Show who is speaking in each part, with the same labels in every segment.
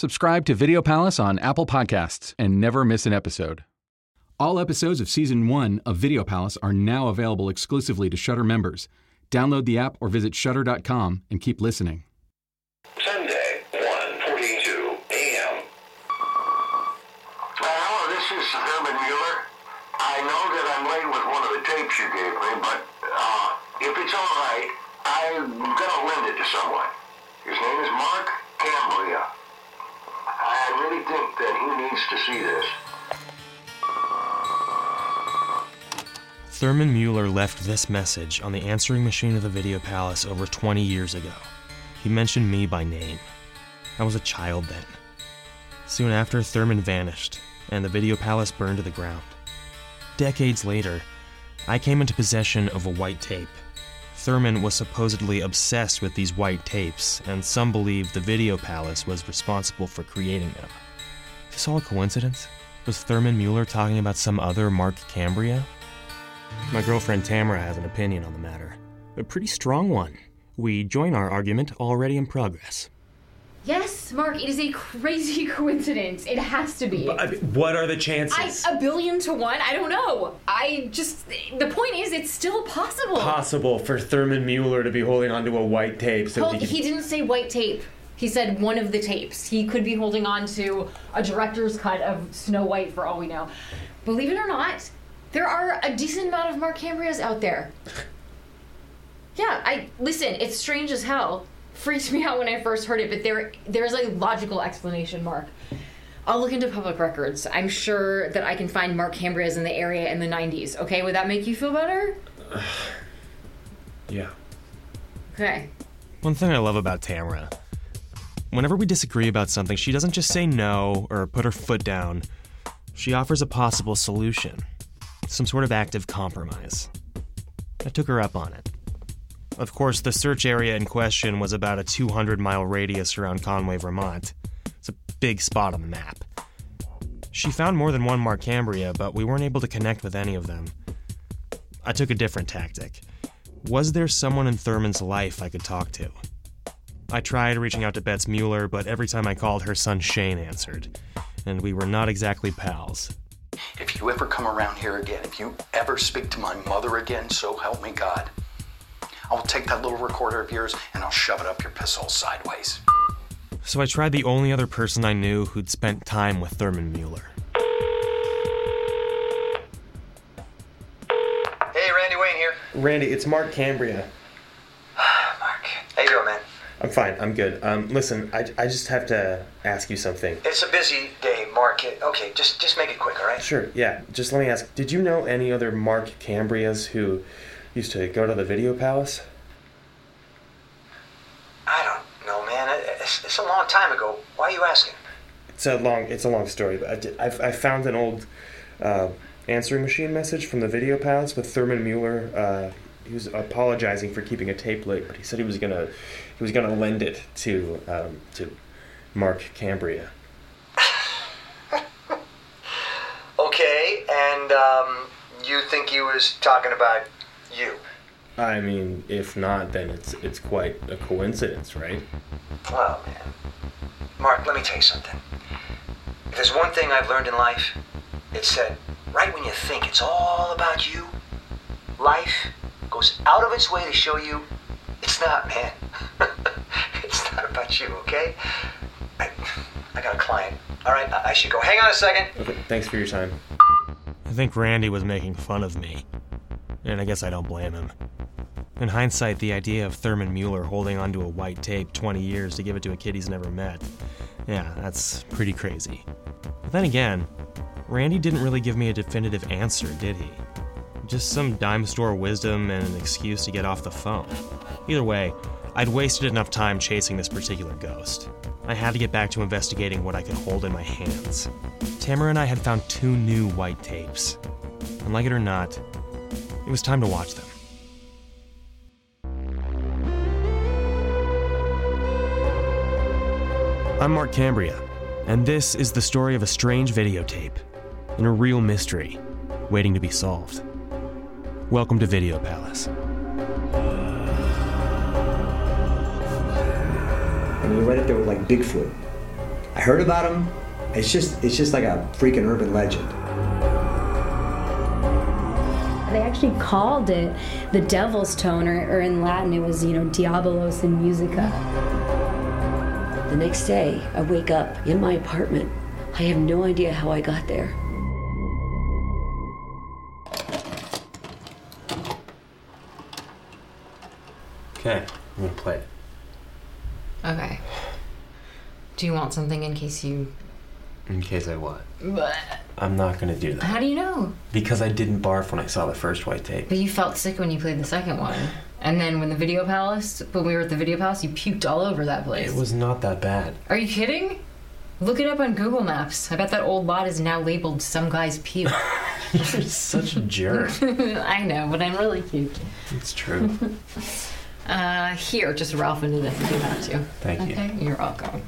Speaker 1: Subscribe to Video Palace on Apple Podcasts and never miss an episode. All episodes of Season 1 of Video Palace are now available exclusively to Shudder members. Download the app or visit shudder.com and keep listening.
Speaker 2: Sunday, 1:42 a.m.
Speaker 3: Hello, this is Thurman Mueller. I know that I'm late with one of the tapes you gave me, but uh, if it's all right, I'm gonna lend it to someone. His name is Mark Cambria. Really think that he needs to see this.
Speaker 4: Thurman Mueller left this message on the answering machine of the Video Palace over 20 years ago. He mentioned me by name. I was a child then. Soon after, Thurman vanished, and the Video Palace burned to the ground. Decades later, I came into possession of a white tape. Thurman was supposedly obsessed with these white tapes, and some believe the Video Palace was responsible for creating them. Is this all a coincidence? Was Thurman Mueller talking about some other Mark Cambria? My girlfriend Tamra has an opinion on the matter. A pretty strong one. We join our argument already in progress.
Speaker 5: Yes, Mark, it is a crazy coincidence. It has to be.
Speaker 6: I- What are the chances?
Speaker 5: a billion to one? I don't know. I just. The point is, it's still possible.
Speaker 6: Possible for Thurman Mueller to be holding onto a white tape so
Speaker 5: Well,
Speaker 6: he can.
Speaker 5: he didn't say white tape. He said one of the tapes. He could be holding on to a director's cut of Snow White for all we know. Believe it or not, there are a decent amount of Mark Cambrias out there. Yeah, I listen, it's strange as hell. Freaked me out when I first heard it, but there there's a logical explanation, Mark. I'll look into public records. I'm sure that I can find Mark Cambrias in the area in the 90s. Okay, would that make you feel better?
Speaker 6: yeah.
Speaker 5: Okay.
Speaker 4: One thing I love about Tamra whenever we disagree about something, she doesn't just say no or put her foot down, she offers a possible solution, some sort of active compromise. I took her up on it. Of course, the search area in question was about a 200 mile radius around Conway, Vermont. It's a big spot on the map. She found more than one Mark Cambria, but we weren't able to connect with any of them. I took a different tactic. Was there someone in Thurman's life I could talk to? I tried reaching out to Bets Mueller, but every time I called, her son Shane answered. And we were not exactly pals.
Speaker 7: If you ever come around here again, if you ever speak to my mother again, so help me God, I will take that little recorder of yours and I'll shove it up your piss hole sideways.
Speaker 4: So I tried the only other person I knew who'd spent time with Thurman Mueller.
Speaker 8: Hey, Randy Wayne here.
Speaker 6: Randy, it's Mark Cambria.
Speaker 8: Mark. How you doing, man?
Speaker 6: I'm fine. I'm good. Um, listen, I, I just have to ask you something.
Speaker 8: It's a busy day, Mark. Okay, just just make it quick, all right?
Speaker 6: Sure. Yeah. Just let me ask. Did you know any other Mark Cambrias who used to go to the Video Palace?
Speaker 8: I don't know, man. It's, it's a long time ago. Why are you asking?
Speaker 6: It's a long. It's a long story, but I, did, I, I found an old uh, answering machine message from the Video Palace with Thurman Mueller. Uh, he was apologizing for keeping a tape late, but he said he was gonna he was gonna lend it to um, to Mark Cambria.
Speaker 8: Okay, and um, you think he was talking about you?
Speaker 6: I mean, if not, then it's it's quite a coincidence, right?
Speaker 8: Oh, man. Mark, let me tell you something. If there's one thing I've learned in life, it's that right when you think it's all about you, life goes out of its way to show you it's not, man. it's not about you, okay? I, I got a client. All right, I, I should go. Hang on a second.
Speaker 6: Okay, thanks for your time.
Speaker 4: I think Randy was making fun of me. And I guess I don't blame him. In hindsight, the idea of Thurman Mueller holding onto a white tape 20 years to give it to a kid he's never met, yeah, that's pretty crazy. But then again, Randy didn't really give me a definitive answer, did he? Just some dime store wisdom and an excuse to get off the phone. Either way, I'd wasted enough time chasing this particular ghost. I had to get back to investigating what I could hold in my hands. Tamra and I had found two new white tapes. And like it or not, it was time to watch them. I'm Mark Cambria, and this is the story of a strange videotape and a real mystery waiting to be solved. Welcome to Video Palace.
Speaker 9: I mean, you're right up there with like Bigfoot. I heard about him. It's just it's just like a freaking urban legend.
Speaker 10: They actually called it the Devil's Tone, or, or in Latin it was, you know, Diabolus in Musica.
Speaker 11: The next day, I wake up in my apartment. I have no idea how I got there.
Speaker 6: Okay, I'm gonna play it.
Speaker 5: Okay. Do you want something in case you.
Speaker 6: In case I what?
Speaker 5: Bleh.
Speaker 6: I'm not gonna do that.
Speaker 5: How do you know?
Speaker 6: Because I didn't barf when I saw the first white tape.
Speaker 5: But you felt sick when you played the second one. And then when the Video Palace, when we were at the Video Palace, you puked all over that place.
Speaker 6: It was not that bad.
Speaker 5: Are you kidding? Look it up on Google Maps. I bet that old lot is now labeled some guy's puke.
Speaker 6: You're such a jerk.
Speaker 5: I know, but I'm really cute.
Speaker 6: It's true.
Speaker 5: Uh, here, just Ralph into this if you want to.
Speaker 6: Thank you.
Speaker 5: Okay, you're welcome.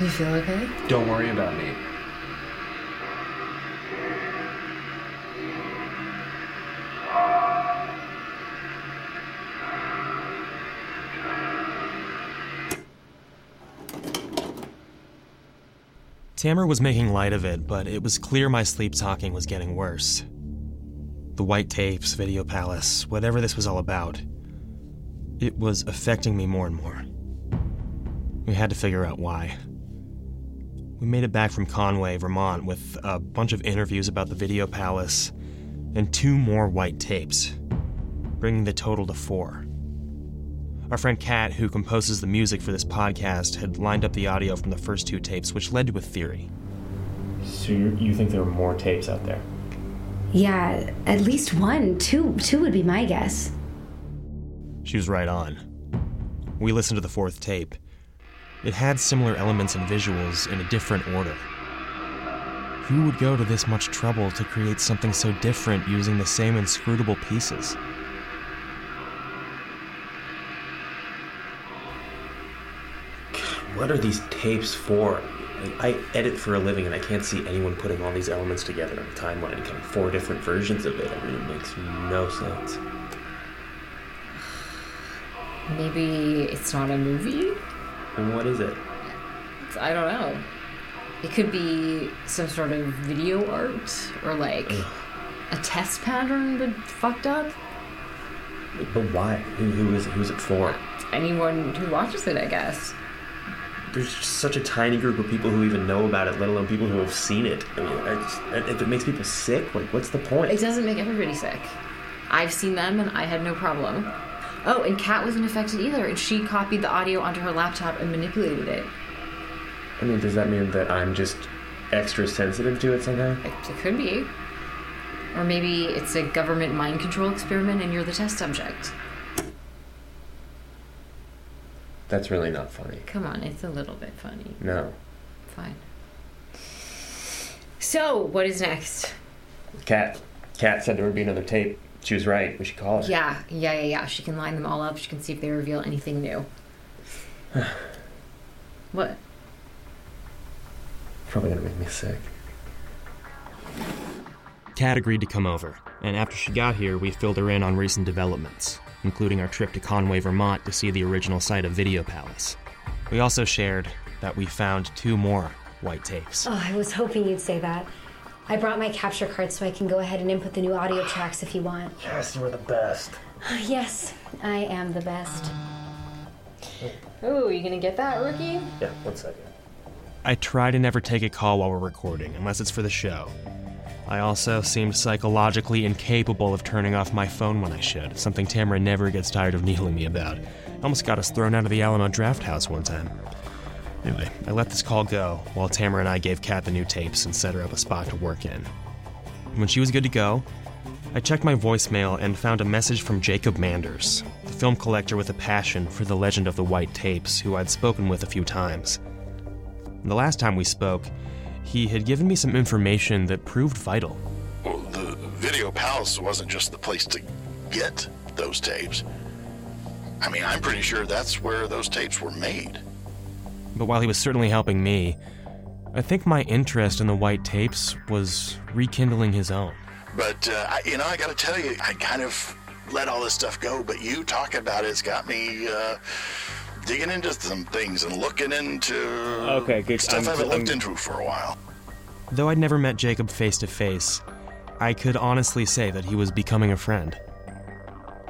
Speaker 5: You feel okay?
Speaker 6: Don't worry about me.
Speaker 4: Tamra was making light of it, but it was clear my sleep talking was getting worse. The white tapes, Video Palace, whatever this was all about, it was affecting me more and more. We had to figure out why. We made it back from Conway, Vermont, with a bunch of interviews about the Video Palace and two more white tapes, bringing the total to four. Our friend Cat, who composes the music for this podcast, had lined up the audio from the first two tapes, which led to a theory.
Speaker 6: So you, you think there are more tapes out there?
Speaker 10: Yeah, at least one. Two two would be my guess.
Speaker 4: She was right on. We listened to the fourth tape. It had similar elements and visuals in a different order. Who would go to this much trouble to create something so different using the same inscrutable pieces?
Speaker 6: What are these tapes for? I edit for a living and I can't see anyone putting all these elements together on a timeline and getting four different versions of it. I mean, it makes no sense.
Speaker 5: Maybe it's not a movie?
Speaker 6: And what is it?
Speaker 5: It's- I don't know. It could be some sort of video art or like a test pattern but fucked up.
Speaker 6: But why? Who, who is it? Who's it for?
Speaker 5: Anyone who watches it, I guess.
Speaker 6: There's just such a tiny group of people who even know about it, let alone people who have seen it. I mean, just, if it makes people sick, like, what's the point?
Speaker 5: It doesn't make everybody sick. I've seen them and I had no problem. Oh, and Cat wasn't affected either, and she copied the audio onto her laptop and manipulated it.
Speaker 6: I mean, does that mean that I'm just extra sensitive to it somehow?
Speaker 5: It, it could be. Or maybe it's a government mind control experiment and you're the test subject.
Speaker 6: That's really not funny.
Speaker 5: Come on, it's a little bit funny.
Speaker 6: No.
Speaker 5: Fine. So, what is next?
Speaker 6: Cat. Cat said there would be another tape. She was right. We should call her.
Speaker 5: Yeah, yeah, yeah, yeah. She can line them all up. She can see if they reveal anything new. what?
Speaker 6: Probably gonna make me sick.
Speaker 4: Cat agreed to come over, and after she got here, we filled her in on recent developments, including our trip to Conway, Vermont to see the original site of Video Palace. We also shared that we found two more white tapes.
Speaker 10: Oh, I was hoping you'd say that. I brought my capture card so I can go ahead and input the new audio tracks if you want.
Speaker 6: Yes, you are the best.
Speaker 10: Yes, I am the best.
Speaker 5: Ooh, you gonna get that, rookie?
Speaker 6: Yeah, one second.
Speaker 4: I try to never take a call while we're recording, unless it's for the show. I also seemed psychologically incapable of turning off my phone when I should, something Tamra never gets tired of needling me about. Almost got us thrown out of the Alamo Drafthouse one time. Anyway, I let this call go while Tamra and I gave Cat the new tapes and set her up a spot to work in. When she was good to go, I checked my voicemail and found a message from Jacob Manders, the film collector with a passion for the legend of the white tapes, who I'd spoken with a few times. The last time we spoke, he had given me some information that proved vital.
Speaker 12: Well, the Video Palace wasn't just the place to get those tapes. I mean, I'm pretty sure that's where those tapes were made.
Speaker 4: But while he was certainly helping me, I think my interest in the white tapes was rekindling his own.
Speaker 12: But, uh, I, you know, I gotta tell you, I kind of let all this stuff go, but you talking about it's got me uh, digging into some things and looking into
Speaker 6: Okay, good.
Speaker 12: stuff
Speaker 6: I'm-
Speaker 12: I haven't looked into for a while.
Speaker 4: Though I'd never met Jacob face to face, I could honestly say that he was becoming a friend.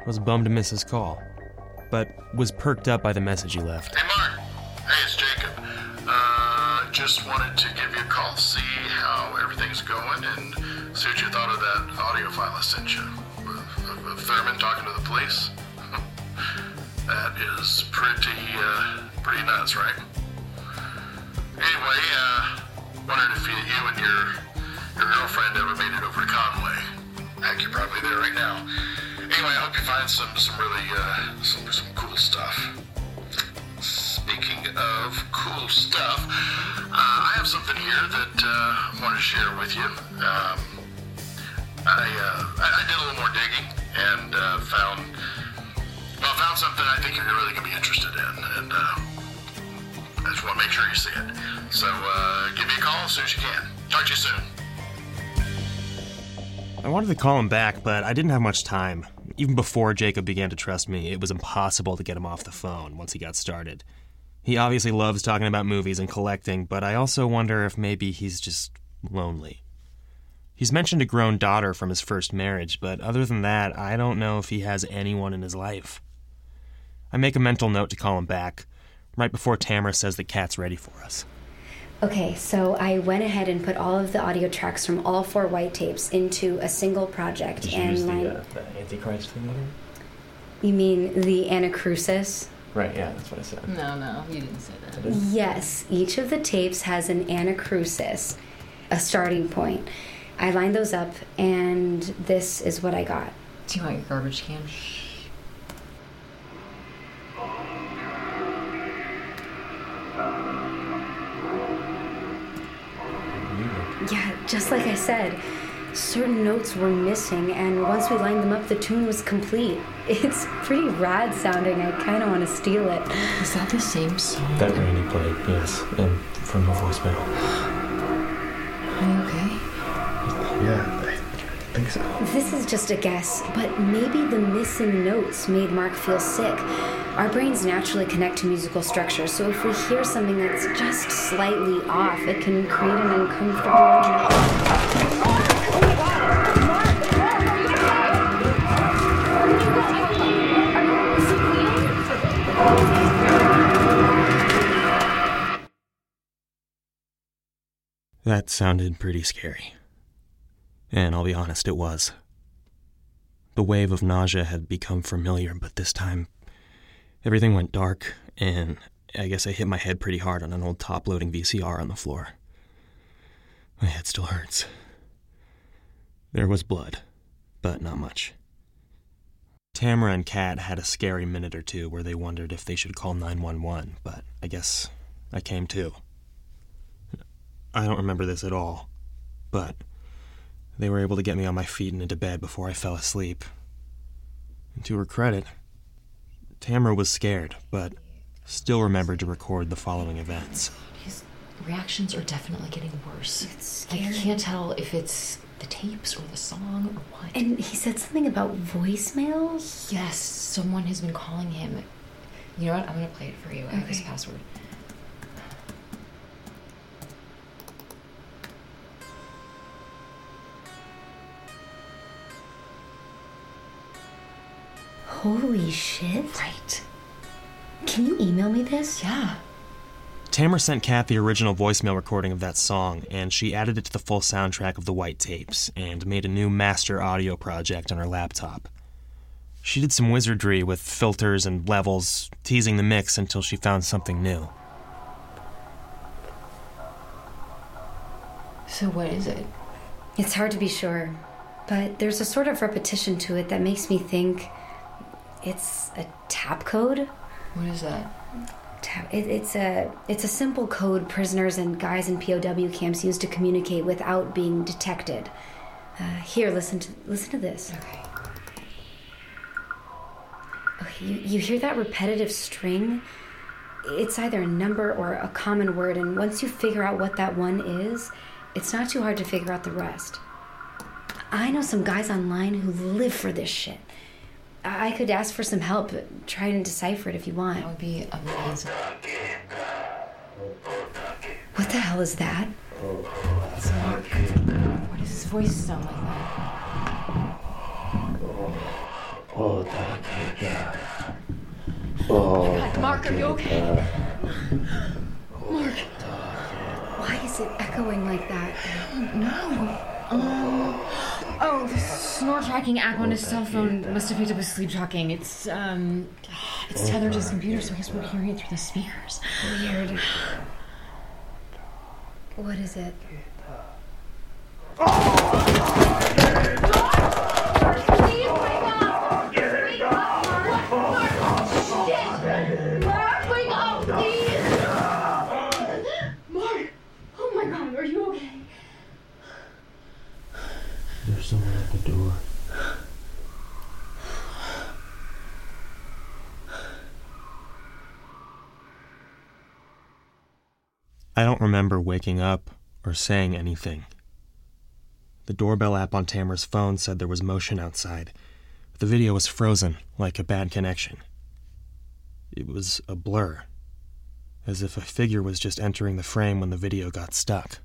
Speaker 4: Was bummed to miss his call, but was perked up by the message he left.
Speaker 12: Hey, Mark. Hey, it's Jacob. Uh, just wanted to give you a call, see how everything's going, and see what you thought of that audio file I sent you. Of, of Thurman talking to the police. That is pretty, uh, pretty nuts, right? Anyway, uh, wondered if you, you and your your girlfriend ever made it over to Conway. Heck, you're probably there right now. Anyway, I hope you find some some really uh, some some cool stuff. Speaking of cool stuff, uh, I have something here that uh, I want to share with you. Um, I, uh, I I did a little more digging and uh, well found something I think you're really gonna be interested in, and uh, I just want to make sure you see it. So uh, give me a call as soon as you can. Talk to you soon.
Speaker 4: I wanted to call him back, but I didn't have much time. Even before Jacob began to trust me, it was impossible to get him off the phone once he got started. He obviously loves talking about movies and collecting, but I also wonder if maybe he's just lonely. He's mentioned a grown daughter from his first marriage, but other than that, I don't know if he has anyone in his life. I make a mental note to call him back, right before Tamra says that Cat's ready for us.
Speaker 10: Okay, so I went ahead and put all of the audio tracks from all four white tapes into a single project
Speaker 6: Did you
Speaker 10: and
Speaker 6: use
Speaker 10: line-
Speaker 6: the, uh, the Antichrist thing there?
Speaker 10: You mean the Anacrusis?
Speaker 6: Right, yeah, that's what I said.
Speaker 5: No, no, you didn't say that.
Speaker 10: Yes, each of the tapes has an anacrusis, a starting point. I lined those up, and this is what I got.
Speaker 5: Do you want your garbage can?
Speaker 10: Yeah, just like I said, certain notes were missing, and once we lined them up, the tune was complete. It's pretty rad sounding. I kind of want to steal it.
Speaker 5: Is that the same song?
Speaker 6: That Randy played, yes, and from the voicemail.
Speaker 5: Are you okay?
Speaker 6: Yeah, I think so.
Speaker 10: This is just a guess, but maybe the missing notes made Mark feel sick. Our brains naturally connect to musical structure, so if we hear something that's just slightly off, it can create an uncomfortable.
Speaker 4: That sounded pretty scary. And I'll be honest, it was. The wave of nausea had become familiar, but this time everything went dark, and I guess I hit my head pretty hard on an old top loading VCR on the floor. My head still hurts. There was blood, but not much. Tamara and Cat had a scary minute or two where they wondered if they should call 911, but I guess I came too. I don't remember this at all, but they were able to get me on my feet and into bed before I fell asleep. And to her credit, Tamra was scared, but still remembered to record the following events.
Speaker 5: His reactions are definitely getting worse.
Speaker 10: It's
Speaker 5: Like,
Speaker 10: scary.
Speaker 5: you can't tell if it's the tapes or the song or what.
Speaker 10: And he said something about voicemails?
Speaker 5: yes, someone has been calling him. You know what? I'm gonna play it for you. I have his password.
Speaker 10: Holy shit.
Speaker 5: Right.
Speaker 10: Can you email me this?
Speaker 5: Yeah.
Speaker 4: Tamra sent Cat the original voicemail recording of that song, and she added it to the full soundtrack of the White Tapes and made a new master audio project on her laptop. She did some wizardry with filters and levels, teasing the mix until she found something new.
Speaker 5: So what is it?
Speaker 10: It's hard to be sure, but there's a sort of repetition to it that makes me think it's a tap code.
Speaker 5: What is that?
Speaker 10: Tap, it, it's a it's a simple code prisoners and guys in POW camps use to communicate without being detected. Uh, here, listen to listen to this.
Speaker 5: Okay.
Speaker 10: Okay, you, you hear that repetitive string? It's either a number or a common word, and once you figure out what that one is, it's not too hard to figure out the rest. I know some guys online who live for this shit. I could ask for some help. Try and decipher it if you want. That
Speaker 5: would be amazing.
Speaker 10: What the hell is that?
Speaker 5: It's Mark. Why does his voice sound like that? Oh God, Mark, are you okay? Mark.
Speaker 10: Why is it echoing like that?
Speaker 5: I don't Um, oh, the snore tracking app on his cell phone must have picked up his sleep talking. It's um, it's tethered to his computer, so I guess we're hearing it through the speakers.
Speaker 10: Weird. What is it? Oh!
Speaker 5: Mark, wake up, please! Mark! Oh my god, are you okay?
Speaker 6: There's someone at the door.
Speaker 4: I don't remember waking up or saying anything. The doorbell app on Tamra's phone said there was motion outside, but the video was frozen, like a bad connection. It was a blur, as if a figure was just entering the frame when the video got stuck.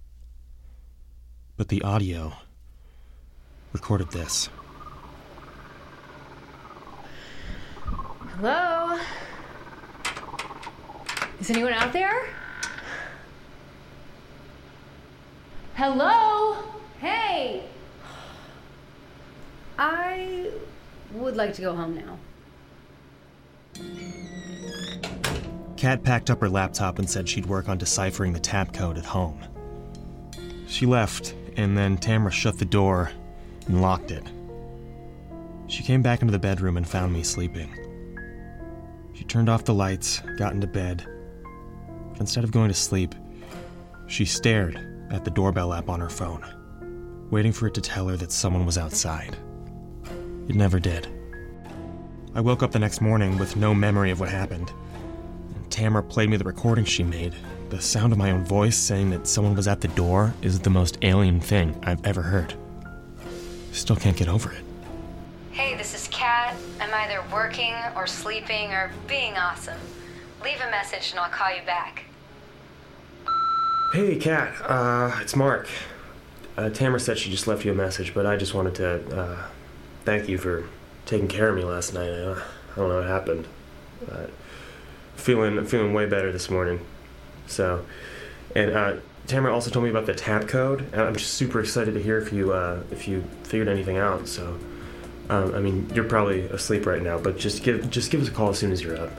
Speaker 4: But the audio recorded this.
Speaker 5: Hello? Is anyone out there? Hello?
Speaker 10: Hey! I would like to go home now.
Speaker 4: Cat packed up her laptop and said she'd work on deciphering the tap code at home. She left, and then Tamra shut the door and locked it. She came back into the bedroom and found me sleeping. She turned off the lights, got into bed, but instead of going to sleep, she stared at the doorbell app on her phone, waiting for it to tell her that someone was outside. It never did. I woke up the next morning with no memory of what happened. And Tamra played me the recording she made. The sound of my own voice saying that someone was at the door is the most alien thing I've ever heard. Still can't get over it.
Speaker 10: Hey, this is Cat. I'm either working or sleeping or being awesome. Leave a message and I'll call you back.
Speaker 6: Hey, Cat. Uh, it's Mark. Uh, Tamra said she just left you a message, but I just wanted to uh, thank you for taking care of me last night. I, I don't know what happened. Uh, feeling feeling way better this morning. So, and uh, Tamra also told me about the tap code, and I'm just super excited to hear if you uh, if you figured anything out. So, um, I mean, you're probably asleep right now, but just give just give us a call as soon as you're up.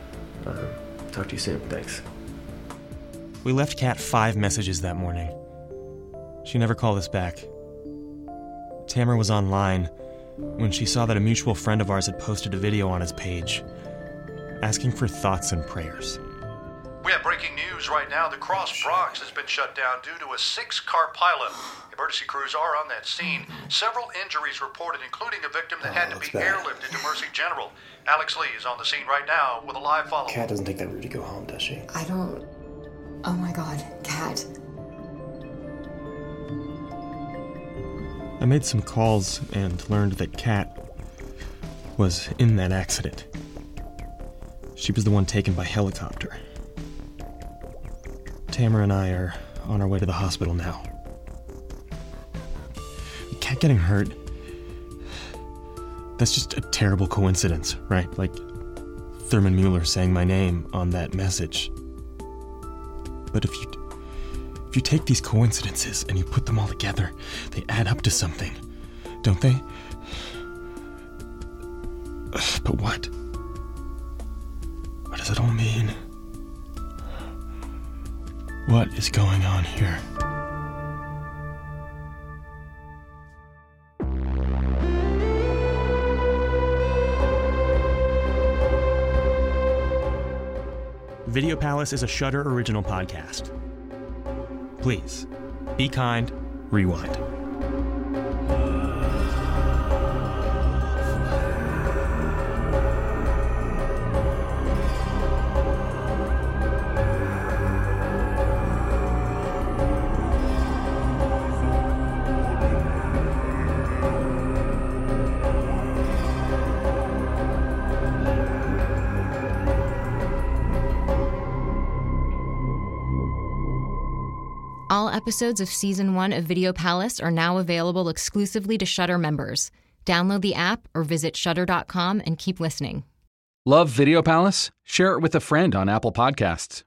Speaker 6: Uh, talk to you soon. Thanks.
Speaker 4: We left Cat five messages that morning. She never called us back. Tamra was online when she saw that a mutual friend of ours had posted a video on his page asking for thoughts and prayers.
Speaker 13: We have breaking news right now. The Cross Bronx has been shut down due to a six car pileup. Emergency crews are on that scene. Several injuries reported, including a victim that had to oh, be airlifted to Mercy General. Alex Lee is on the scene right now with a live follow up.
Speaker 6: Cat doesn't take that route to go home, does she?
Speaker 5: I don't. Oh my god, Cat.
Speaker 4: I made some calls and learned that Cat was in that accident. She was the one taken by helicopter. Tamra and I are on our way to the hospital now. Kat getting hurt. That's just a terrible coincidence, right? Like Thurman Mueller saying my name on that message. But if you if you take these coincidences and you put them all together, they add up to something, don't they? But what? What does it all mean? What is going on here? Video Palace is a Shudder original podcast. Please, be kind, rewind.
Speaker 5: All episodes of season one of Video Palace are now available exclusively to Shudder members. Download the app or visit Shudder.com and keep listening.
Speaker 1: Love Video Palace? Share it with a friend on Apple Podcasts.